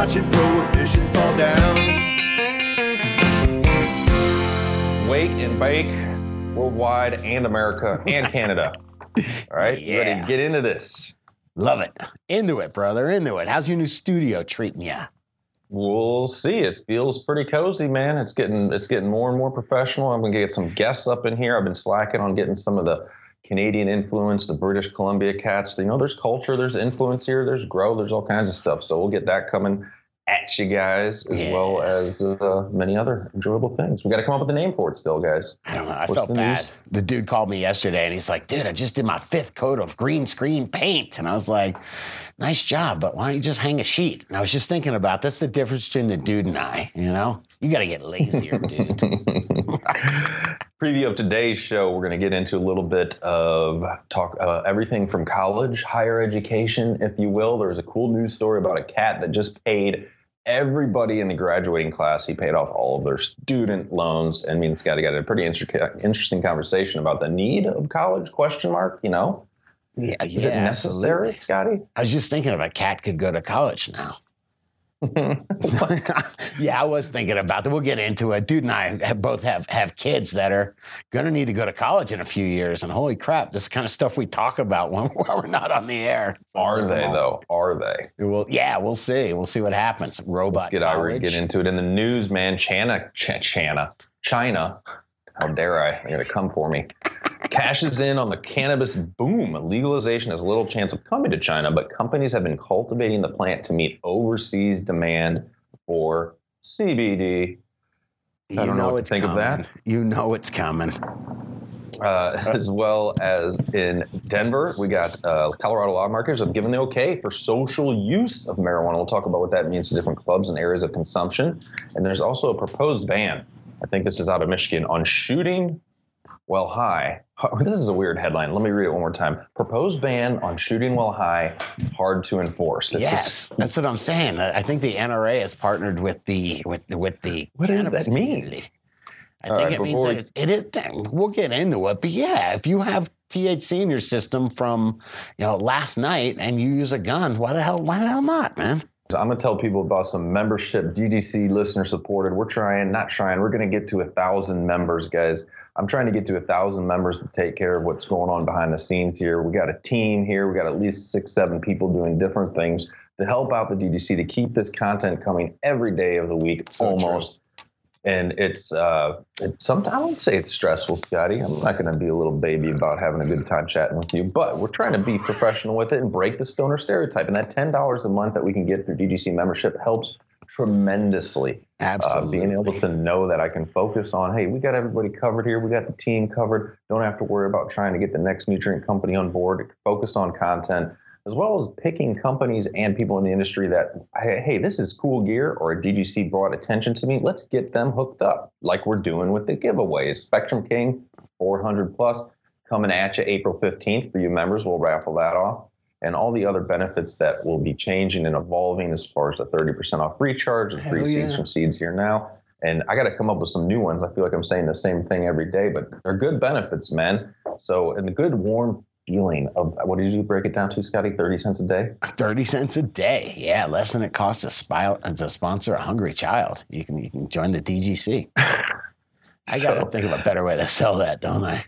watching prohibition fall down. Wake and bake worldwide and America and Canada. All right, you ready to get into this? Love it. Into it, brother. Into it. How's your new studio treating you? We'll see. It feels pretty cozy, man. It's getting it's getting more and more professional. I'm gonna get some guests up in here. I've been slacking on getting some of the Canadian influence, the British Columbia cats. You know, there's culture, there's influence here, there's grow, there's all kinds of stuff. So we'll get that coming at you guys, as Yeah. well as uh, many other enjoyable things. We got to come up with a name for it still, guys. I don't know. I What's felt the bad. news? The dude called me yesterday and he's like, dude, I just did my fifth coat of green screen paint. And I was like, nice job, but why don't you just hang a sheet? And I was just thinking about that's the difference between the dude and I, you know? You got to get lazier, dude. Preview of today's show, we're going to get into a little bit of talk, uh, everything from college, higher education, if you will. There's a cool news story about a cat that just paid everybody in the graduating class. He paid off all of their student loans. And me and Scotty got a pretty inter- interesting conversation about the need of college? Question mark. You know, yeah, is it necessary, Scotty? I was just thinking if a cat could go to college now. yeah, I was thinking about that. We'll get into it. Dude and I have both have have kids that are going to need to go to college in a few years. And holy crap, this kind of stuff we talk about when, when we're not on the air. Are they though? Are they? Well, yeah, we'll see. We'll see what happens. Robot Let's get college. Ira, get into it in the news, man. China, Ch- China, China. How dare I? They're gonna come for me. Cashes in on the cannabis boom. Legalization has little chance of coming to China, but companies have been cultivating the plant to meet overseas demand for CBD. you I don't know what to it's think of that. You know it's coming. Uh, as well as in Denver, we got uh, Colorado lawmakers have given the okay for social use of marijuana. We'll talk about what that means to different clubs and areas of consumption. And there's also a proposed ban. I think this is out of Michigan on shooting while high. This is a weird headline. Let me read it one more time. Proposed ban on shooting while high, hard to enforce. It's yes, just- that's what I'm saying. I think the NRA has partnered with the with with the. What does that mean? community. I All think right, it means that it, it is. We'll get into it, but yeah, if you have THC in your system from you know last night and you use a gun, why the hell? Why the hell not, man? I'm gonna tell people about some membership, DGC listener supported. We're trying, not trying. We're gonna get to a thousand members, guys. I'm trying to get to a thousand members to take care of what's going on behind the scenes here. We got a team here. We got at least six, seven people doing different things to help out the DGC to keep this content coming every day of the week, So almost. And it's uh, it's sometimes I won't say it's stressful, Scotty. I'm not going to be a little baby about having a good time chatting with you, but we're trying to be professional with it and break the stoner stereotype. And that ten dollars a month that we can get through DGC membership helps tremendously. Uh, Absolutely. being able to know that I can focus on, hey, we got everybody covered here. We got the team covered. Don't have to worry about trying to get the next nutrient company on board. Focus on content as well as picking companies and people in the industry that, hey, hey, this is cool gear or a DGC brought attention to me. Let's get them hooked up like we're doing with the giveaways. Spectrum King, 400 plus, coming at you April 15th for you members. We'll raffle that off. And all the other benefits that will be changing and evolving as far as the 30% off recharge, the free Hell seeds from seeds here now. And I got to come up with some new ones. I feel like I'm saying the same thing every day, but they're good benefits, man. So, and the good warm feeling of what did you break it down to, Scotty? 30 cents a day? 30 cents a day. Yeah, less than it costs to, spy, to sponsor a hungry child. You can you can join the DGC. I got to So- think of a better way to sell that, don't I?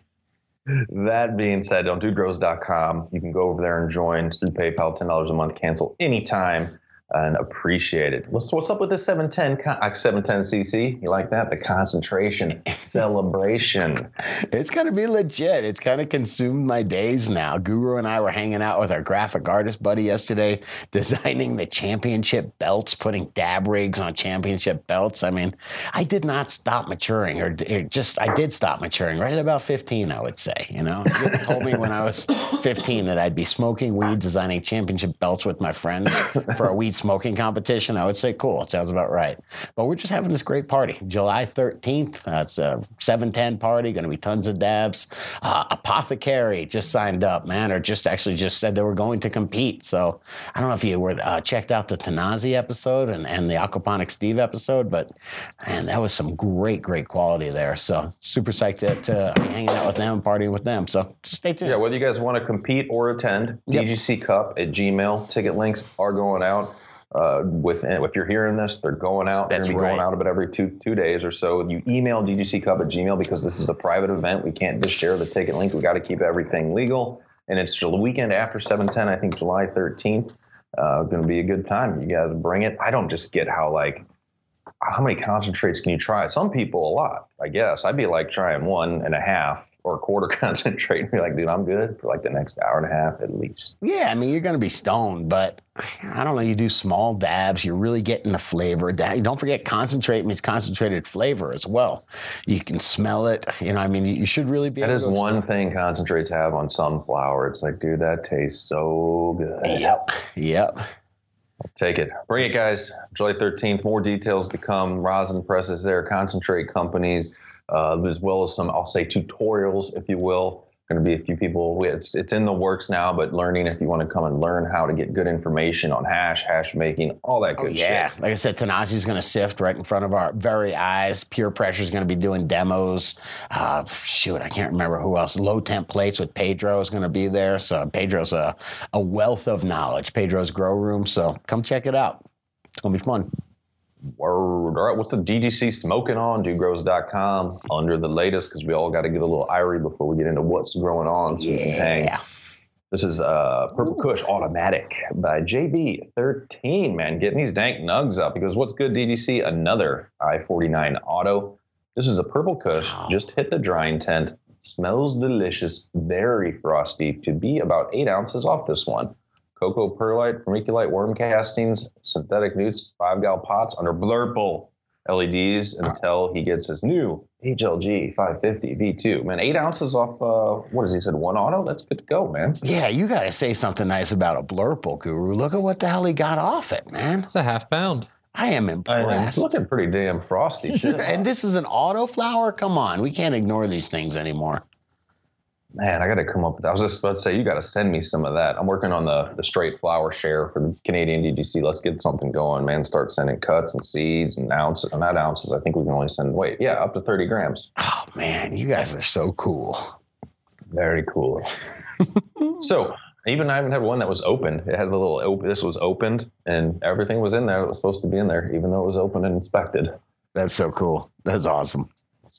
That being said, on dudegrows.com, you can go over there and join through PayPal, $10 a month, cancel anytime and appreciate it. What's, what's up with the 710, con- uh, 710cc? You like that? The concentration celebration. It's going to be legit. It's kind of consumed my days now. Guru and I were hanging out with our graphic artist buddy yesterday, designing the championship belts, putting dab rigs on championship belts. I mean, I did not stop maturing, or, or just I did stop maturing right at about 15, I would say. You know, you told me when I was 15 that I'd be smoking weed, designing championship belts with my friends for a weed smoking competition. I would say, cool. It sounds about right. But we're just having this great party. July 13th. Uh, it's a 710 party. Going to be tons of dabs. Uh, Apothecary just signed up, man, or just actually just said they were going to compete. So I don't know if you were uh, checked out the Tanazi episode and, and the Aquaponic Steve episode, but man, that was some great, great quality there. So super psyched to, to be hanging out with them, and partying with them. So stay tuned. Yeah, whether you guys want to compete or attend, Yep. DGC Cup at Gmail. Ticket links are going out. Uh, within, if you're hearing this, they're going out. They're That's going to be going right. out about every two two days or so. You email DGC Cup at Gmail because this is a private event. We can't just share the ticket link. We got to keep everything legal. And it's the weekend after 710, I think July 13th. Uh, going to be a good time. You guys bring it. I don't just get how like how many concentrates can you try? Some people a lot, I guess. I'd be like trying one and a half or a quarter concentrate and be like, dude, I'm good for like the next hour and a half at least. Yeah, I mean, you're going to be stoned, but I don't know. You do small dabs, you're really getting the flavor. That- Don't forget, concentrate means concentrated flavor as well. You can smell it. You know, I mean, you should really be That is one thing concentrates have on sunflower. It's like, dude, that tastes so good. Yep. Yep. Take it. Bring it, guys. July 13th. More details to come. Rosin presses there, concentrate companies, uh, as well as some, I'll say, tutorials, if you will. Going to be a few people. It's it's in the works now, but learning if you want to come and learn how to get good information on hash, hash making, all that good Oh, good yeah. shit. Like I said, Tanazi's going to sift right in front of our very eyes. Pure is going to be doing demos. Uh, shoot, I can't remember who else. Low temp plates with Pedro is going to be there. So Pedro's a, a wealth of knowledge. Pedro's Grow Room. So come check it out. It's going to be fun. Word. All right. What's the DGC smoking on? DudeGrows.com. Under the latest, because we all got to get a little irie before we get into what's growing on. So. Yeah. This is uh, Purple Kush Automatic by JB13, man. Getting these dank nugs up. Because what's good, DGC? Another I 49 Auto. This is a Purple Kush. Wow. Just hit the drying tent. Smells delicious. Very frosty. To be about eight ounces off this one. Cocoa perlite, vermiculite worm castings, synthetic nutes, five gal pots under blurple LEDs until he gets his new HLG 550 V2. Man, eight ounces off, uh, what is he said, one auto? That's good to go, man. Yeah, you got to say something nice about a Blurple Guru. Look at what the hell he got off it, man. It's a half pound. I am I mean, impressed. it's looking pretty damn frosty. Shit. and this is an auto flower? Come on. We can't ignore these things anymore. Man, I got to come up with. That. I was just about to say, you got to send me some of that. I'm working on the the straight flower share for the Canadian DGC. Let's get something going, man. Start sending cuts and seeds and ounces. and Not ounces. I think we can only send. Wait, yeah, up to 30 grams. Oh, man, you guys are so cool. Very cool. so even I haven't had one that was opened. It had a little. Op- this was opened, and everything was in there. that was supposed to be in there, even though it was open and inspected. That's so cool. That's awesome.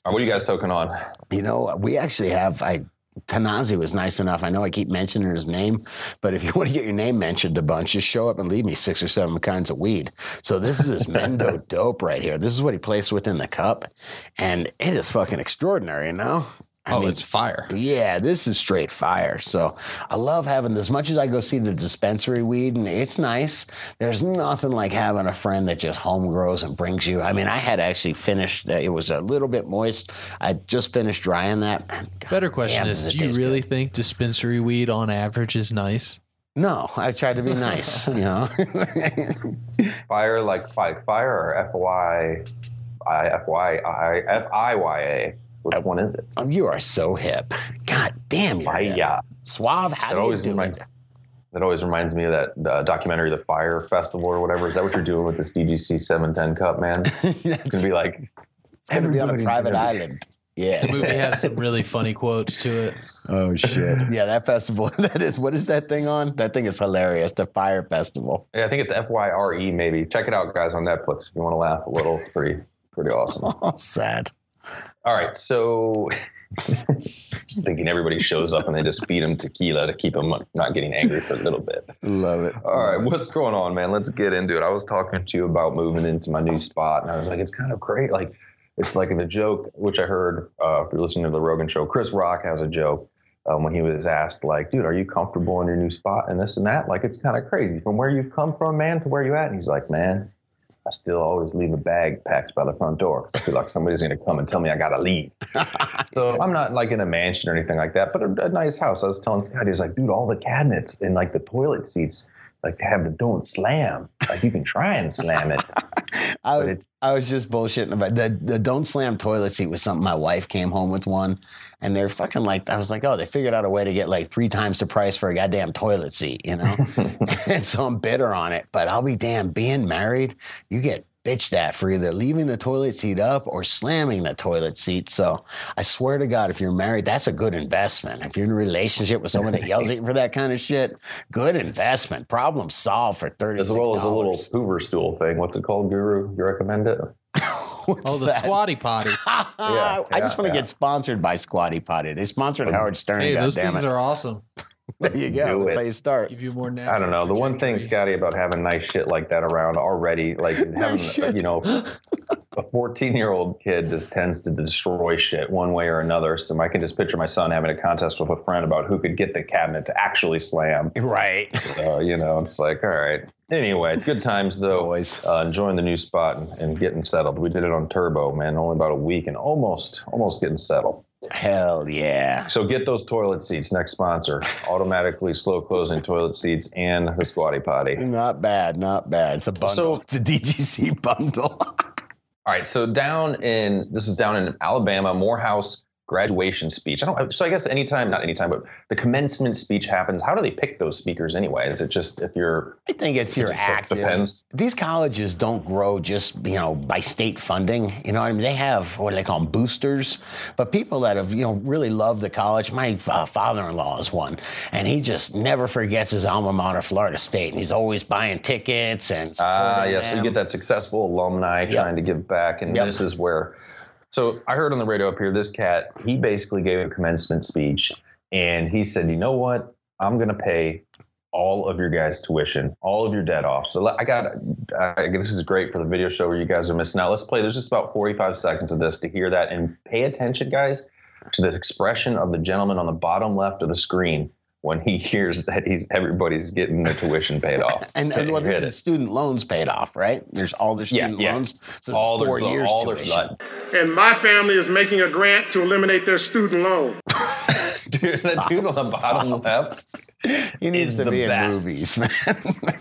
right, what are you guys toking on? You know, we actually have. I Tanazi was nice enough. I know I keep mentioning his name, but if you want to get your name mentioned a bunch, just show up and leave me six or seven kinds of weed. So this is his Mendo dope right here. This is what he placed within the cup, and it is fucking extraordinary. You know. I oh, mean, it's fire. Yeah, this is straight fire. So I love having as much as I go see the dispensary weed, and it's nice. There's nothing like having a friend that just home grows and brings you. I mean, I had actually finished. It was a little bit moist. I just finished drying that. God Better question damn, is, do you really good. think dispensary weed on average is nice? No, I tried to be nice. you know. Fire like fi- fire or F Y I F Y I F I Y A. Which one is it? Oh, you are so hip. God damn you. Fire. Suave. How That do you do remind- it? That always reminds me of that uh, documentary, The Fyre Festival or whatever. Is that what you're doing with this DGC 710 cup, man? It's gonna be like It's gonna be on a private gonna be- island. Yeah. The movie has some really funny quotes to it. Oh shit! Yeah, that festival. That is. What is that thing on? That thing is hilarious. The Fyre Festival. Yeah, I think it's F Y R E maybe. Check it out, guys, on Netflix if you want to laugh a little. It's pretty pretty awesome. Oh, sad. All right, so just thinking everybody shows up and they just feed them tequila to keep them not getting angry for a little bit. Love it. All right, what's going on, man? Let's get into it. I was talking to you about moving into my new spot, and I was like, it's kind of great. Like, it's like the joke, which I heard uh, if you're listening to the Rogan show. Chris Rock has a joke um, when he was asked, like, dude, are you comfortable in your new spot and this and that? Like, it's kind of crazy from where you've come from, man, to where you at. And he's like, man, I still always leave a bag packed by the front door 'cause I feel like somebody's going to come and tell me I got to leave. so I'm not like in a mansion or anything like that, but a, a nice house. I was telling Scott, he's like, dude, all the cabinets and like the toilet seats, like have the don't slam. Like you can try and slam it. I was, I was just bullshitting about the the don't slam toilet seat was something my wife came home with one, and they're fucking like I was like oh they figured out a way to get like three times the price for a goddamn toilet seat you know, and so I'm bitter on it. But I'll be damned. Being married, you get bitched at for either leaving the toilet seat up or slamming the toilet seat. So I swear to God, if you're married, that's a good investment. If you're in a relationship with someone that yells at you for that kind of shit, good investment. Problem solved for thirty. As well as a little Hoover stool thing. What's it called, Guru? You recommend it? Oh, the that? squatty potty. I just yeah, want to yeah. get sponsored by Squatty Potty. They sponsored Howard Stern. Hey, those goddammit. things are awesome. there you go. That's it. how you start. Give you more natural. I don't know. The one thing. Scotty, about having nice shit like that around already, like having, shit. you know, a 14 year old kid just tends to destroy shit one way or another. So I can just picture my son having a contest with a friend about who could get the cabinet to actually slam. Right. So, you know, it's like, all right. Anyway, good times though. Boys. Uh, enjoying the new spot and, and getting settled. We did it on Turbo, man. Only about a week and almost, almost getting settled. Hell yeah. So get those toilet seats. Next sponsor, automatically slow closing toilet seats and the squatty potty. Not bad, not bad. It's a bundle. So- it's a DGC bundle. All right, so down in this is down in Alabama, Morehouse graduation speech. I don't. So I guess anytime, not anytime, but the commencement speech happens. How do they pick those speakers anyway? Is it just if you're I think it's your active. depends. These colleges don't grow just you know by state funding. You know what I mean? They have what do they call them boosters, but people that have you know really loved the college. My uh, father-in-law is one, and he just never forgets his alma mater, Florida State, and he's always buying tickets and Ah, supporting yes, so you get that successful alumni trying to give back, and Yep. this is where. So I heard on the radio up here, this cat he basically gave a commencement speech, and he said, "You know what? I'm going to pay all of your guys' tuition, all of your debt off." So I got. I this is great for the video show where you guys are missing out. Let's play. There's just about 45 seconds of this to hear that, and pay attention, guys, to the expression of the gentleman on the bottom left of the screen when he hears that he's everybody's getting their tuition paid off. And, and well, Hit this it. is student loans paid off, right? There's all their student yeah. loans. So it's all four their years all their tuition. And my family is making a grant to eliminate their student loan. Dude, that dude on the bottom left. He needs is to the be best. in movies, man.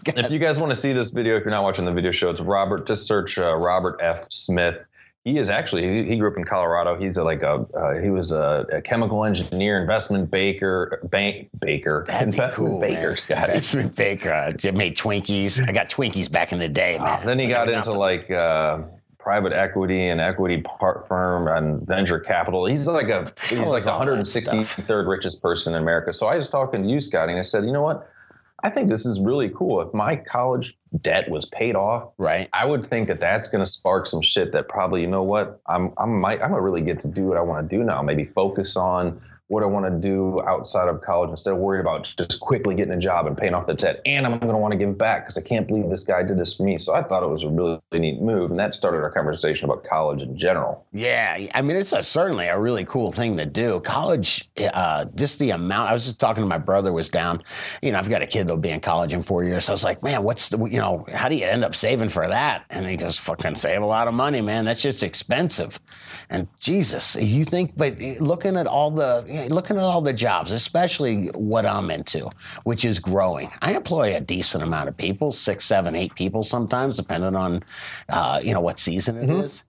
If you guys want to see this video, if you're not watching the video show, it's Robert. Just search uh, Robert F. Smith. He is actually he, he grew up in Colorado. He's a, like a uh, he was a, a chemical engineer, investment baker, bank baker, That'd investment cool, baker, man. Scotty. Investment baker. Uh, made Twinkies. I got Twinkies back in the day, man. Ah, then he got into like uh, private equity and equity part firm and venture capital. He's like a he's like the all that stuff? 163rd richest person in America. So I was talking to you, Scotty, and I said, you know what? I think this is really cool. If my college debt was paid off, right. I would think that that's going to spark some shit that probably, you know what, I'm I'm might I'm gonna really get to do what I want to do now. Maybe focus on what I want to do outside of college instead of worried about just quickly getting a job and paying off the debt. And I'm going to want to give back because I can't believe this guy did this for me. So I thought it was a really, neat move, and that started our conversation about college in general. Yeah, I mean, it's a, certainly a really cool thing to do. College, uh, just the amount. I was just talking to my brother was down. You know, I've got a kid that'll be in college in four years. So I was like, man, what's the, you know, how do you end up saving for that? And he goes, fucking save a lot of money, man. That's just expensive. And Jesus, you think, but looking at all the, looking at all the jobs, especially what I'm into, which is growing. I employ a decent amount of people, six, seven, eight people sometimes, depending on, uh, you know, what season it is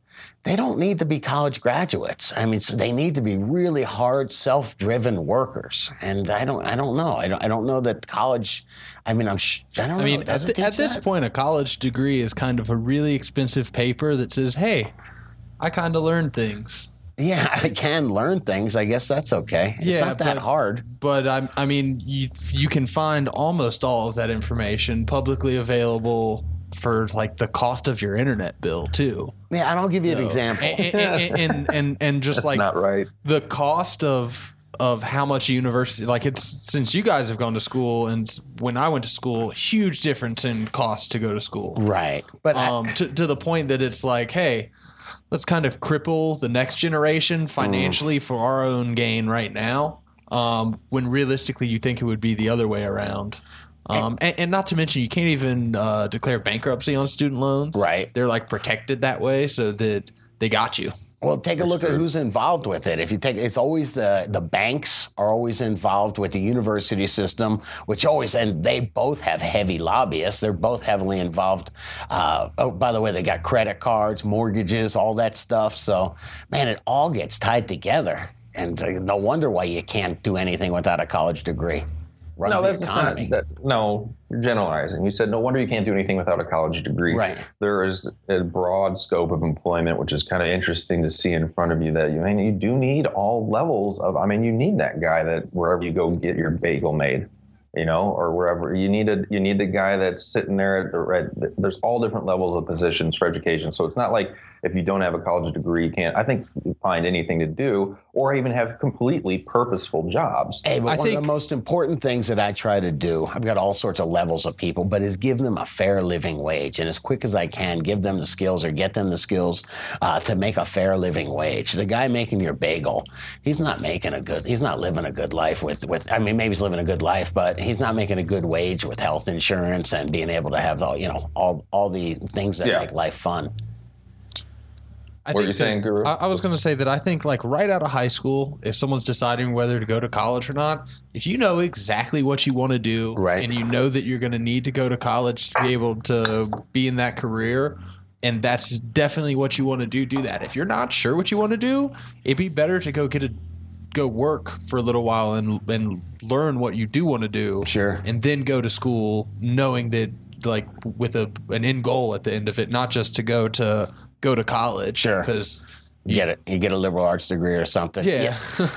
they don't need to be college graduates. I mean, so they need to be really hard, self-driven workers. And I don't, I don't know. I don't, I don't know that college. I mean, I'm. Sh- I don't I mean, at, doesn't at this point, a college degree is kind of a really expensive paper that says, "Hey, I kind of learned things." yeah, I can learn things. I guess that's okay. It's Yeah, not that but- hard. But I, I mean, you you can find almost all of that information publicly available for like the cost of your internet bill too. Yeah, I don't give you an example. And and, and, and, and just That's like not right. the cost of of how much university like it's since you guys have gone to school and when I went to school, huge difference in cost to go to school. right, but I- Um, to to the point that it's like, hey, let's kind of cripple the next generation financially for our own gain right now. Um, when realistically, you think it would be the other way around. Um, and, and not to mention, you can't even uh, declare bankruptcy on student loans. Right. They're like protected that way so that they got you. Well, take a look at who's involved with it. If you take, it's always the the banks are always involved with the university system, which always and they both have heavy lobbyists. They're both heavily involved. Uh, oh, by the way, they got credit cards, mortgages, all that stuff. So, man, it all gets tied together, and uh, no wonder why you can't do anything without a college degree. Runs no, the that's economy. not. That, no, you're generalizing. You said no wonder you can't do anything without a college degree. Right. There is a broad scope of employment, which is kind of interesting to see in front of you. That you I mean you do need all levels of. I mean you need that guy that wherever you go get your bagel made, you know, or wherever you need a you need the guy that's sitting there at the red. There's all different levels of positions for education. So it's not like if you don't have a college degree, you can't. I think find anything to do, or even have completely purposeful jobs. Hey, but I one of the most important things that I try to do, I've got all sorts of levels of people, but is give them a fair living wage. And as quick as I can, give them the skills or get them the skills uh, to make a fair living wage. The guy making your bagel, he's not making a good, he's not living a good life with, with I mean, maybe he's living a good life, but he's not making a good wage with health insurance and being able to have all, you know, all, all the things that Yeah. make life fun. I What are think you that- saying, Guru? I, I was going to say that I think, like, right out of high school, if someone's deciding whether to go to college or not, if you know exactly what you want to do, Right. and you know that you're going to need to go to college to be able to be in that career, and that's definitely what you want to do, do that. If you're not sure what you want to do, it'd be better to go get a go work for a little while and and learn what you do want to do. Sure. And then go to school knowing that like with a an end goal at the end of it, not just to go to go to college. Sure. Because You get it. You get a liberal arts degree or something. Yeah.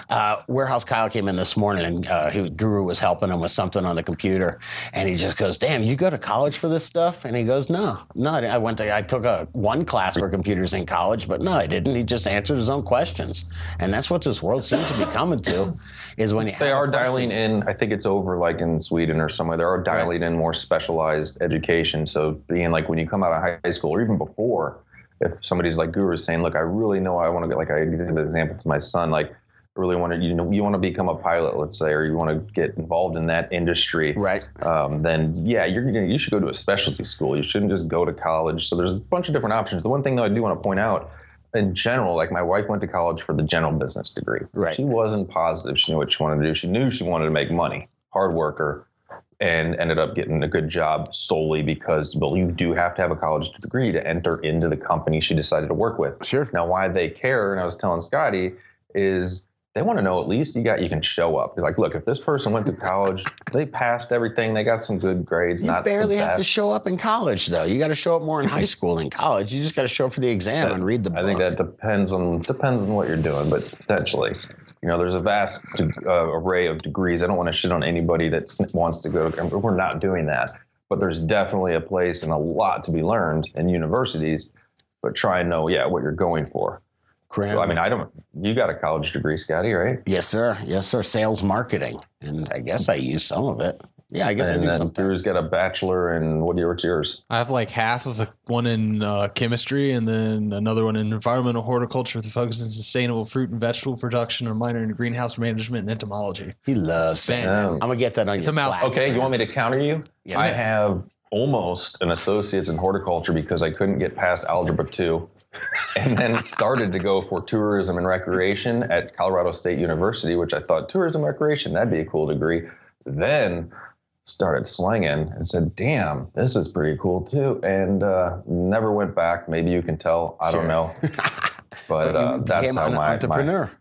Uh, Warehouse Kyle came in this morning and uh, he, Guru was helping him with something on the computer. And he just goes, Damn, you go to college for this stuff? And he goes, No, no. I I went to, I took a one class for computers in college, but no, I didn't. He just answered his own questions. And that's what this world seems to be coming to is when you They have are question- dialing in. I think it's over like in Sweden or somewhere. They are dialing in more specialized education. So being like when you come out of high school or even before, if somebody's like Guru saying, "Look, I really know I want to get like I give an example to my son, like I really want to you know you want to become a pilot, let's say, or you want to get involved in that industry, Right. um, then yeah, you're gonna, you should go to a specialty school. You shouldn't just go to college. So there's a bunch of different options. The one thing that I do want to point out, in general, like my wife went to college for the general business degree. Right. She wasn't positive. She knew what she wanted to do. She knew she wanted to make money, hard worker, and ended up getting a good job solely because well, you do have to have a college degree to enter into the company she decided to work with. Sure. Now, why they care, and I was telling Scotty, is they want to know at least you got you can show up. It's like, look, if this person went to college, they passed everything, they got some good grades. You not barely have to show up in college, though. You got to show up more in high mm-hmm. school than college. You just got to show up for the exam and read the book. I think that depends on depends on what you're doing, but potentially, you know, there's a vast uh, array of degrees. I don't want to shit on anybody that wants to go. We're not doing that, but there's definitely a place and a lot to be learned in universities. But try and know, yeah, what you're going for. So I mean, I don't. You got a college degree, Scotty, right? Yes, sir. Yes, sir. Sales marketing, and I guess I use some of it. Yeah, I guess I and do then some. Drew's got a bachelor in what year? What's yours? I have like half of a, one in uh, chemistry and then another one in environmental horticulture with a focus on sustainable fruit and vegetable production, and a minor in greenhouse management and entomology. He loves Bang. sales. Oh. I'm gonna get that on It's your mouth- Okay, you want me to counter you? Yes, I have almost an associate's in horticulture because I couldn't get past algebra two, and then started to go for tourism and recreation at Colorado State University, which I thought tourism and recreation that'd be a cool degree. Then started slinging and said, "Damn, this is pretty cool too," and uh, never went back. Maybe you can tell. I Sure. don't know, but uh, that's how an my, my entrepreneur.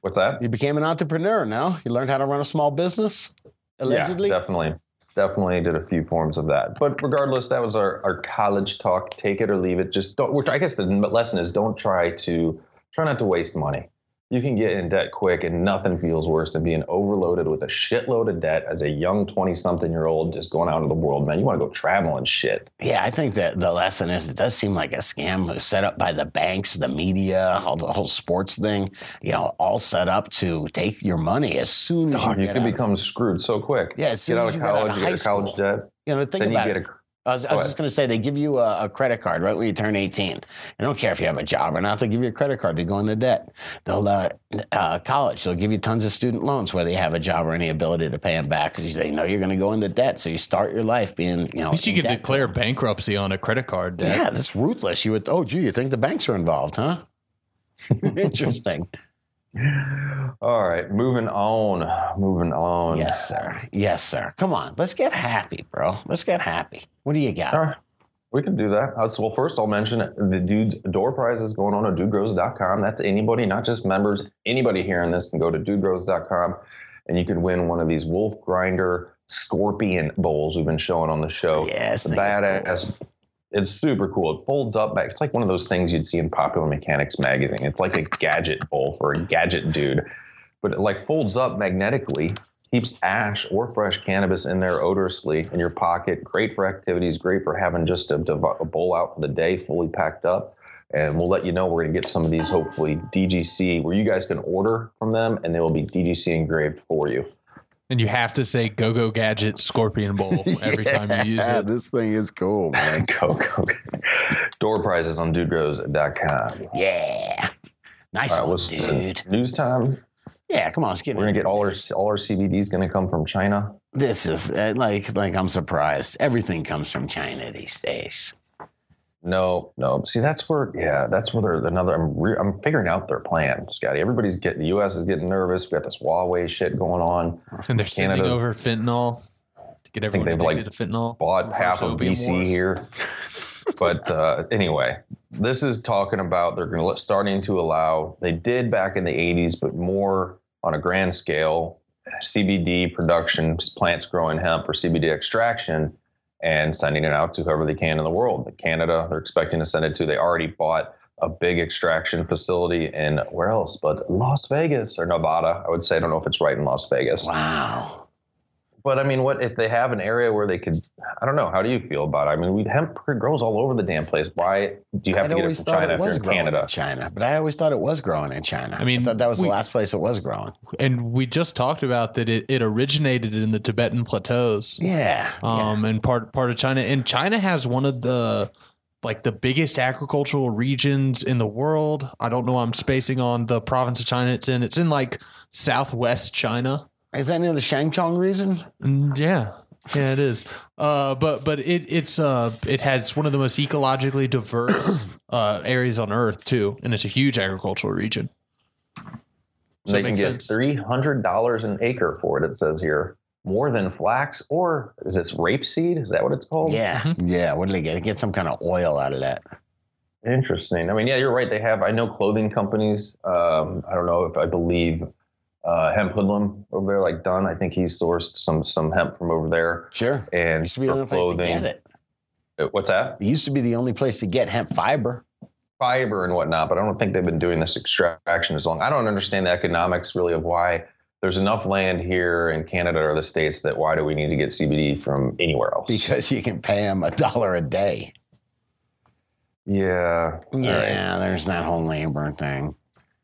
what's that? You became an entrepreneur. Now you learned how to run a small business. Allegedly. Yeah, definitely. Definitely did a few forms of that. But regardless, that was our, our college talk. Take it or leave it. Just don't, which I guess the lesson is don't try to, try not to waste money. You can get in debt quick and nothing feels worse than being overloaded with a shitload of debt as a young 20 something year old just going out into the world, man. You want to go travel and shit. Yeah, I think that the lesson is it does seem like a scam set up by the banks, the media, all the whole sports thing, you know, all set up to take your money as soon as you, you out. become screwed so quick. Yeah, as soon get out as of you get out of college, you get a college school. debt. you know, think Then you about get it. a I was, I was just going to say they give you a, a credit card right when you turn 18. They don't care if you have a job or not. They'll give you a credit card to go into debt. They'll uh, uh, college. They'll give you tons of student loans whether you have a job or any ability to pay them back because they know you're going to go into debt. So you start your life being you know. At least you could debt. declare bankruptcy on a credit card debt. Yeah, that's ruthless. You would. Oh, gee, you think the banks are involved, huh? Interesting. All right, moving on. Moving on. yes, sir. Yes, sir. Come on, let's get happy, bro. Let's get happy. What do you got? All right. We can do that. Uh, well, first I'll mention the dude's door prize is going on at dudegrows.com. That's anybody, not just members. Anybody hearing this can go to dudegrows.com and you could win one of these Wolf Grinder Scorpion bowls we've been showing on the show. Yes, It's badass. It's super cool. It folds up back. It's like one of those things you'd see in Popular Mechanics magazine. It's like a gadget bowl for a gadget dude, but it like folds up magnetically, keeps ash or fresh cannabis in there odorously in your pocket. Great for activities. Great for having just a, a bowl out for the day, fully packed up. And we'll let you know we're going to get some of these hopefully DGC where you guys can order from them, and they will be DGC engraved for you. And you have to say "Go Go Gadget Scorpion Bowl" every time you use it. this thing is cool, man. go go. Door prizes on dudegrows.com. yeah. Nice All right, one, dude. news time? Yeah, come on, let's get We're gonna get all our all our CBDs gonna come from China. This is uh, like like I'm surprised. Everything comes from China these days. No, no. See, that's where yeah, that's where they're another. I'm re, I'm figuring out their plan, Scotty. Everybody's getting the U.S. is getting nervous. We got this Huawei shit going on. And they're sending over fentanyl to get everyone they've, like, addicted to fentanyl. Bought half of BC wars. here. But uh, anyway, this is talking about they're going to starting to allow. They did back in the 80s, but more on a grand scale. CBD production, plants growing hemp or CBD extraction, and sending it out to whoever they can in the world. Canada, they're expecting to send it to. They already bought a big extraction facility in where else? But Las Vegas or Nevada. I would say I don't know if it's right in Las Vegas. Wow. But I mean, what if they have an area where they could? I don't know. How do you feel about it? I mean, we hemp grows all over the damn place. Why do you have I'd to get it from thought China it if you're in Canada? in China, but I always thought it was growing in China. I mean, I thought that was we- the last place it was growing. And we just talked about that it, it originated in the Tibetan plateaus. Yeah. um, and part part of China. And China has one of the like the biggest agricultural regions in the world. I don't know. I'm spacing on the province of China it's in. It's in like southwest China. Yeah. Is that near the Shangchong region? And yeah, yeah, it is. Uh, but but it it's uh it has one of the most ecologically diverse uh areas on Earth too, and it's a huge agricultural region. Does they that can make get sense? three hundred dollars an acre for it. It says here more than flax or is this rapeseed? Is that what it's called? Yeah. Yeah. What do they get? Get some kind of oil out of that. Interesting. I mean, yeah, you're right. They have. I know clothing companies. Um, I don't know if I believe uh, hemp Hoodlamb over there, like Dunn. I think he sourced some some hemp from over there. Sure. And used to be the only place to get it. Uh, What's that? It used to be the only place to get hemp fiber. fiber and whatnot, but I don't think they've been doing this extraction as long. I don't understand the economics really of why there's enough land here in Canada or the states that why do we need to get CBD from anywhere else? Because you can pay them a dollar a day. yeah, All right. Yeah, there's that whole labor thing.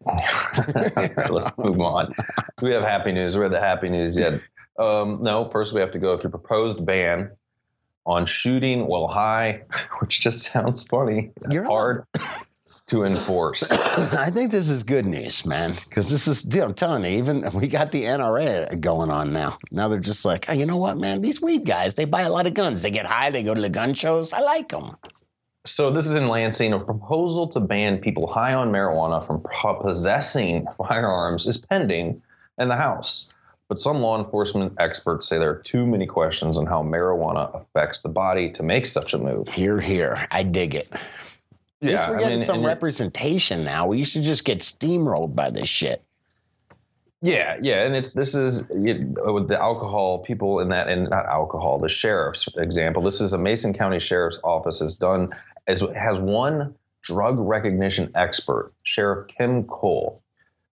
Let's move on. We have happy news? We have the happy news yet? Um, no. First, we have to go through proposed ban on shooting while high, which just sounds funny. You're hard to enforce. I think this is good news, man. Because this is, dude, I'm telling you, even we got the NRA going on now. Now they're just like, oh, you know what, man? These weed guys, they buy a lot of guns. They get high, they go to the gun shows. I like them. So this is in Lansing. A proposal to ban people high on marijuana from possessing firearms is pending in the House. But some law enforcement experts say there are too many questions on how marijuana affects the body to make such a move. Here, here. I dig it. At least Yeah, we're I getting mean, some representation now. We used to just get steamrolled by this shit. Yeah, yeah, and it's this is it, with the alcohol people in that and not alcohol. The sheriff's example. This is a Mason County Sheriff's Office has done as has one drug recognition expert, Sheriff Kim Cole.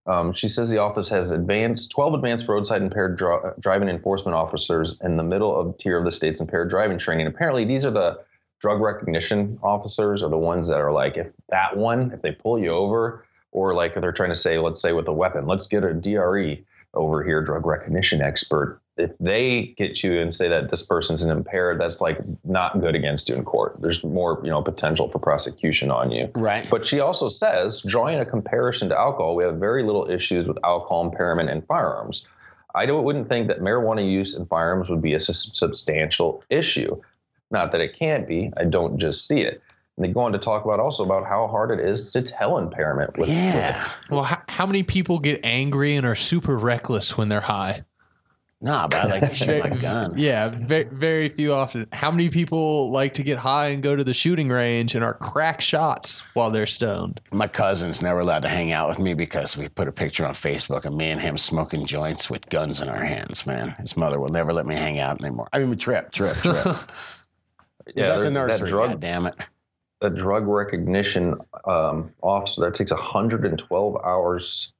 Um, she says the office has advanced 12 advanced roadside impaired dri- driving enforcement officers in the middle of tier of the state's impaired driving training. Apparently, these are the drug recognition officers are the ones that are like, if that one, if they pull you over, or like they're trying to say, let's say with a weapon, let's get a DRE over here, drug recognition expert. If they get you and say that this person's an impaired, that's like not good against you in court. There's more, you know, potential for prosecution on you. Right. But she also says, drawing a comparison to alcohol, we have very little issues with alcohol impairment in firearms. I wouldn't think that marijuana use in firearms would be a substantial issue. Not that it can't be. I don't just see it. And they go on to talk about also about how hard it is to tell impairment. With, yeah. Well, how, how many people get angry and are super reckless when they're high? Nah, but I like to shoot my gun. Yeah, very, very few often. How many people like to get high and go to the shooting range and are crack shots while they're stoned? My cousin's never allowed to hang out with me because we put a picture on Facebook of me and him smoking joints with guns in our hands, man. His mother will never let me hang out anymore. I mean, trip, trip, trip. Yeah, at the nursery, that drug God damn it. That drug recognition um, officer that takes 112 hours.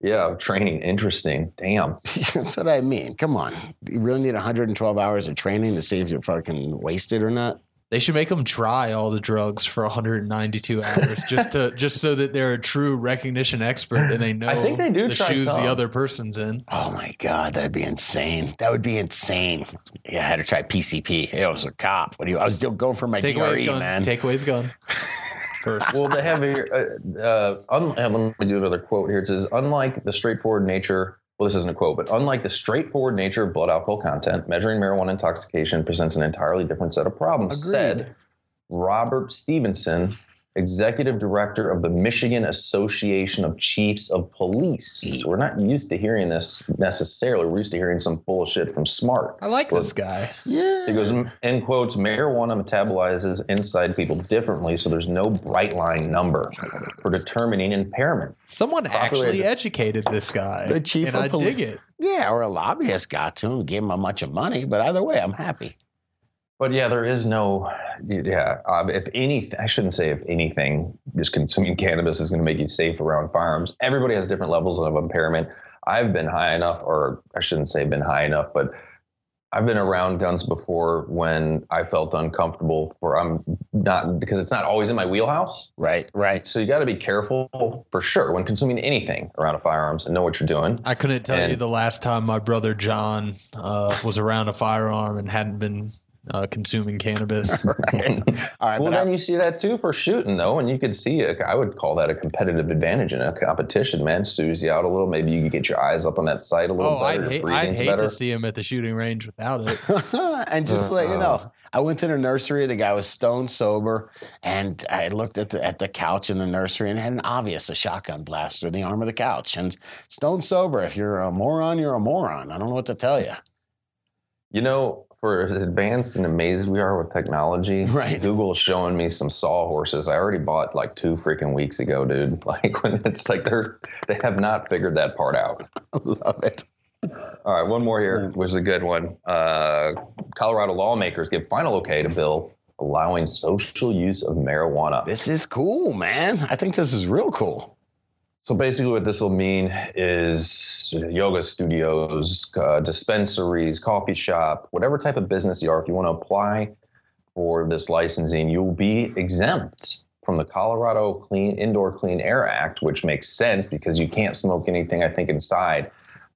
Yeah, of training. Interesting. Damn. That's what I mean. Come on. You really need 112 hours of training to see if you're fucking wasted or not? They should make them try all the drugs for 192 hours just to just so that they're a true recognition expert and they know I think they do the try shoes some. the other person's in. Oh my God, that'd be insane. That would be insane. Yeah, I had to try PCP. It was a cop. What do you? I was still going for my Takeaway's DRE, gone. man. Takeaway's gone. First. Well, they have here. Uh, uh, un- uh, let me do another quote here. It says, "Unlike the straightforward nature." Well, this isn't a quote, but unlike the straightforward nature of blood alcohol content, measuring marijuana intoxication presents an entirely different set of problems. Agreed. Said Robert Stevenson, executive director of the Michigan Association of Chiefs of Police. So we're not used to hearing this necessarily. We're used to hearing some bullshit from Smart. I like this guy. yeah. He goes, in quotes, marijuana metabolizes inside people differently, so there's no bright line number for determining impairment. Someone actually educated this guy. The chief and of I poli- dig it. Yeah, or a lobbyist got to him, gave him a bunch of money. But either way, I'm happy. But yeah, there is no, yeah. Um, if anything, I shouldn't say if anything, just consuming cannabis is going to make you safe around firearms. Everybody has different levels of impairment. I've been high enough, or I shouldn't say been high enough, but I've been around guns before when I felt uncomfortable. For I'm not because it's not always in my wheelhouse. Right, right. So you got to be careful for sure when consuming anything around a firearms and know what you're doing. I couldn't tell you the last time my brother John uh, was around a firearm and hadn't been uh, consuming cannabis. right. All right, Well, but I- then you see that too for shooting though, and you could see it. I would call that a competitive advantage in a competition, man. Sues you out a little. Maybe you could get your eyes up on that sight a little oh, better. I'd hate, I'd hate better. to see him at the shooting range without it. and just to let you know, I went to the nursery. The guy was stone sober, and I looked at the at the couch in the nursery and it had an obvious a shotgun blast through the arm of the couch. And stone sober, if you're a moron, you're a moron. I don't know what to tell you. You know, for as advanced and amazed we are with technology, Right. Google's showing me some sawhorses. I already bought like two freaking weeks ago, dude. Like when it's like they're they have not figured that part out. I love it. All right, one more here, which is a good one. Uh, Colorado lawmakers give final okay to bill allowing social use of marijuana. This is cool, man. I think this is real cool. So basically, what this will mean is yoga studios, uh, dispensaries, coffee shop, whatever type of business you are, if you want to apply for this licensing, you will be exempt from the Colorado Clean Indoor Clean Air Act, which makes sense because you can't smoke anything, I think, inside.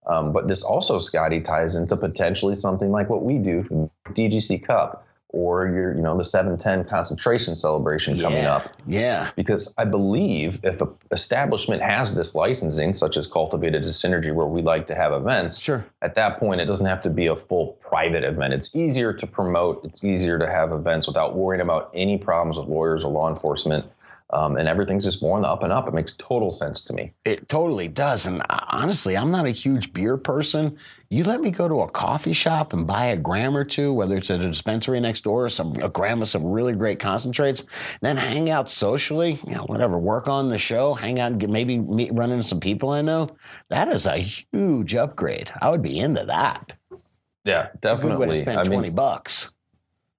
Um, but this also, Scotty, ties into potentially something like what we do from DGC Cup or your, you know, the 710 concentration celebration coming yeah. up Yeah. because I believe if an establishment has this licensing, such as Cultivated Synergy, where we like to have events, Sure. at that point it doesn't have to be a full private event. It's easier to promote. It's easier to have events without worrying about any problems with lawyers or law enforcement. Um, and everything's just more on the up and up. It makes total sense to me. It totally does. And uh, honestly, I'm not a huge beer person. You let me go to a coffee shop and buy a gram or two, whether it's at a dispensary next door or some a gram of some really great concentrates, then hang out socially, you know, whatever, work on the show, hang out and get, maybe meet, run into some people I know. That is a huge upgrade. I would be into that. Yeah, It's a good way definitely. to spend I mean, 20 bucks.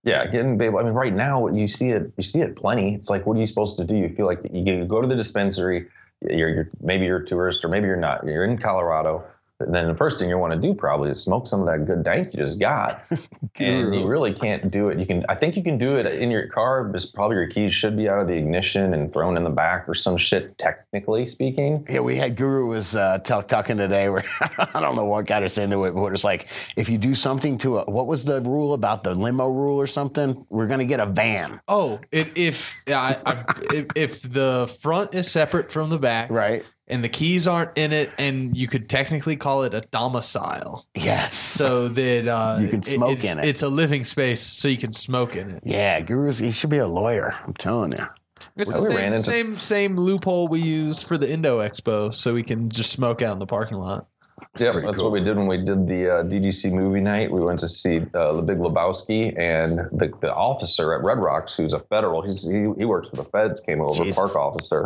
Yeah, getting. I mean, right now you see it. You see it plenty. It's like, what are you supposed to do? You feel like you, you go to the dispensary. You're, you're maybe you're a tourist or maybe you're not. You're in Colorado. And then the first thing you want to do probably is smoke some of that good dank you just got. and you really can't do it. You can. I think you can do it in your car. Just probably your keys should be out of the ignition and thrown in the back or some shit. Technically speaking. Yeah, we had Guru was uh, talk, talking today where I don't know what got us into it, but it's like if you do something to a what was the rule about the limo rule or something, we're gonna get a van, Oh, it, if I, I, if, if the front is separate from the back, right? And the keys aren't in it, and you could technically call it a domicile, Yes. so that uh, You can smoke it's, in it. It's a living space, so you can smoke in it. yeah, Guru's he should be a lawyer. I'm telling you. It's Well, the we same, ran into- same same loophole we use for the Indo Expo, so we can just smoke out in the parking lot. Yeah, pretty that's cool. what we did when we did the uh, DGC movie night. We went to see uh, The Big Lebowski, and the, the officer at Red Rocks, who's a federal, he's, he, he works for the feds, came over, Jesus. park officer.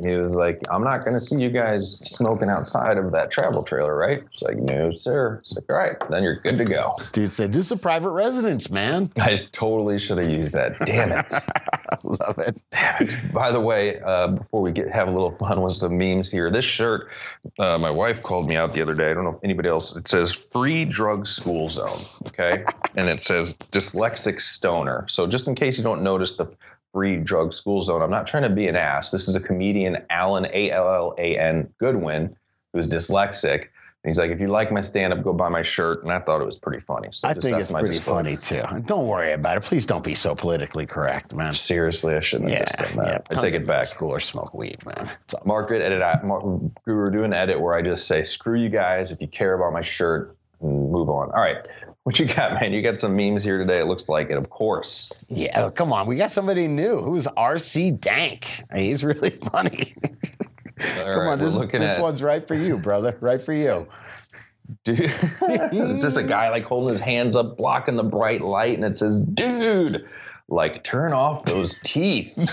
He was like, I'm not going to see you guys smoking outside of that travel trailer, right? It's like, no, sir. It's like, all right, then you're good to go. Dude said, "This is a private residence, man." I totally should have used that. Damn it. Love it. By the way, uh, before we get have a little fun with some memes here, this shirt, uh, my wife called me out the other day. I don't know if anybody else. It says "Free Drug School Zone," okay, and it says "Dyslexic Stoner." So just in case you don't notice the "Free Drug School Zone," I'm not trying to be an ass. This is a comedian, Allan A L L A N Goodwin, who's dyslexic. And he's like, if you like my stand up, go buy my shirt. And I thought it was pretty funny. So I just think that's it's my pretty funny too. Don't worry about it. Please don't be so politically correct, man. Seriously, I shouldn't Yeah, have just done yeah. I take it back. School or smoke weed, man. All- Market edit. I- Mar- we were doing an edit where I just say, "Screw you guys if you care about my shirt," and move on. All right, what you got, man? You got some memes here today. It looks like it, of course. Yeah, oh, come on. We got somebody new. Who's RC Dank? He's really funny. Come right, on, this, this at one's right for you, brother. Right for you. dude. it's just a guy like holding his hands up, blocking the bright light, and it says, "Dude." Like turn off those teeth.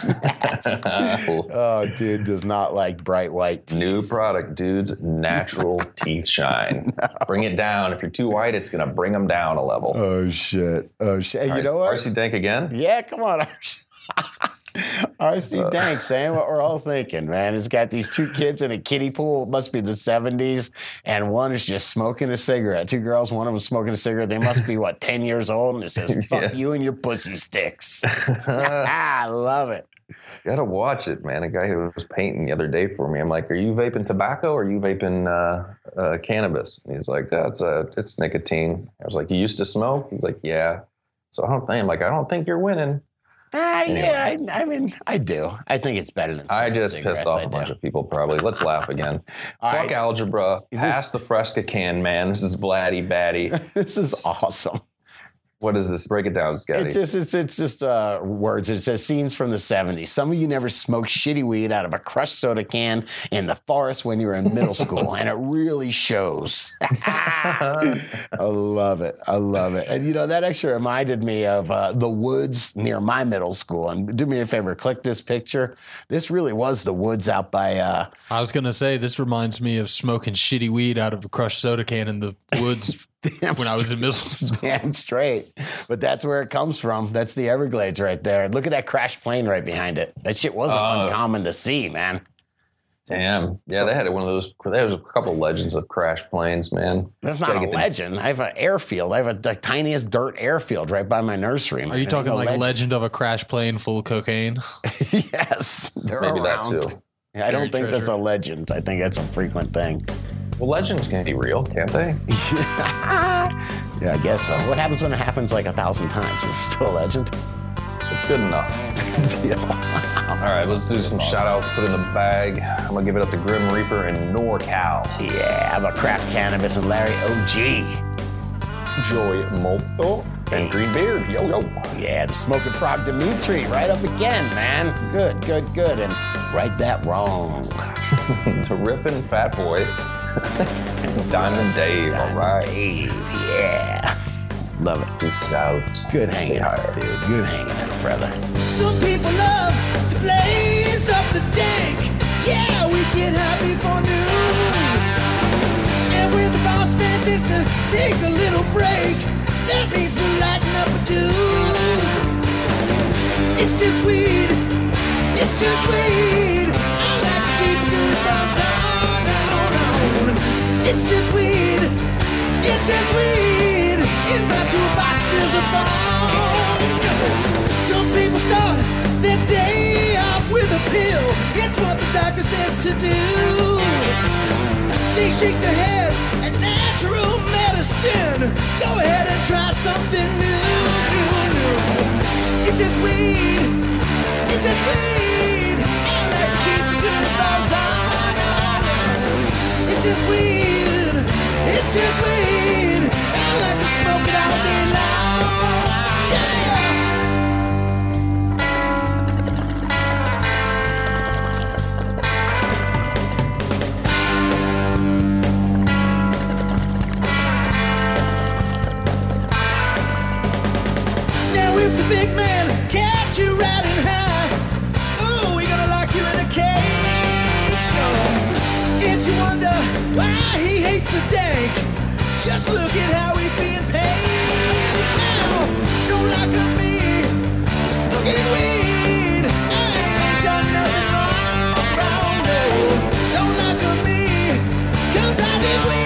Oh, dude does not like bright white. New product, dudes. Natural teeth shine. Bring it down. If you're too white, it's gonna bring them down a level. Oh shit. Oh shit. Hey, All you right, know what? RC Dank again. Yeah, come on, RC. RC Dank saying what we're all thinking, man. It's got these two kids in a kiddie pool. It must be the 70s. And one is just smoking a cigarette. Two girls, one of them smoking a cigarette. They must be, what, 10 years old? And it says, fuck Yeah. you and your pussy sticks. I love it. You gotta watch it, man. A guy who was painting the other day for me. I'm like, "Are you vaping tobacco or are you vaping uh, uh, cannabis?" And he's like, "That's uh, it's nicotine." I was like, "You used to smoke?" He's like, "Yeah." So I don't think I'm like, I don't think you're winning. Uh, anyway. yeah, I, I mean, I do. I think it's better than I just pissed off I a do. bunch of people. Probably. Let's laugh again. Fuck right. algebra. This- Pass the Fresca can, man. This is Vladdy Batty. This is awesome. What is this? Break it down, Scotty. It's just it's it's just uh, words. It says scenes from the '70s. Some of you never smoked shitty weed out of a crushed soda can in the forest when you were in middle school, and it really shows. I love it. I love it. And you know that actually reminded me of uh, the woods near my middle school. And do me a favor, click this picture. This really was the woods out by. Uh, I was gonna say this reminds me of smoking shitty weed out of a crushed soda can in the woods damn when I was in middle school. Damn straight. But that's where it comes from. That's the Everglades right there. Look at that crashed plane right behind it. That shit wasn't Oh. Uh, uncommon to see, man. Damn. Yeah, they had one of those. There was a couple legends of crash planes, man. That's not a get the- legend. I have an airfield. I have a, the tiniest dirt airfield right by my nursery. Are you talking ain't no like legend of a crash plane full of cocaine? yes, they're Maybe that around. too. Yeah, I don't Buried think that's a legend. I think that's a frequent thing. Well, legends can be real, can't they? Yeah, I guess so. What happens when it happens like a thousand times? Is it still a legend? It's good enough. All right, let's do some shout outs, put in the bag. I'm going to give it up to Grim Reaper and NorCal. Yeah, how about Craft Cannabis and Larry OG? Joy Molto and Green Beard. Yo, yo. Yeah, the Smoking Frog Dimitri, right up again, man. Good, good, good. And right that wrong. to Rippin' Fat Boy. Diamond Dave. All right. Dave, yeah. Love it. Peace out. Good hanging out, dude. Good hanging out, brother. Some people love to blaze up the dank. Yeah, we get happy for noon. And when the boss man says to take a little break, that means we're lighting up a dude. It's just weed. It's just weed. I like to keep a good buzz on, on, on. It's just weed. It's just weed. In my toolbox there's a bone. Some people start their day off with a pill. It's what the doctor says to do. They shake their heads at natural medicine. Go ahead and try something new, new, new. It's just weed. It's weed, keep the good vibes on. It's just weed, it's just weed, smoke it all day long. Yeah, big man wonder why he hates the dank. Just look at how he's being paid now. Don't lock up me for smoking weed. I ain't done nothing wrong, wrong no. Don't lock up me, cause I did weed.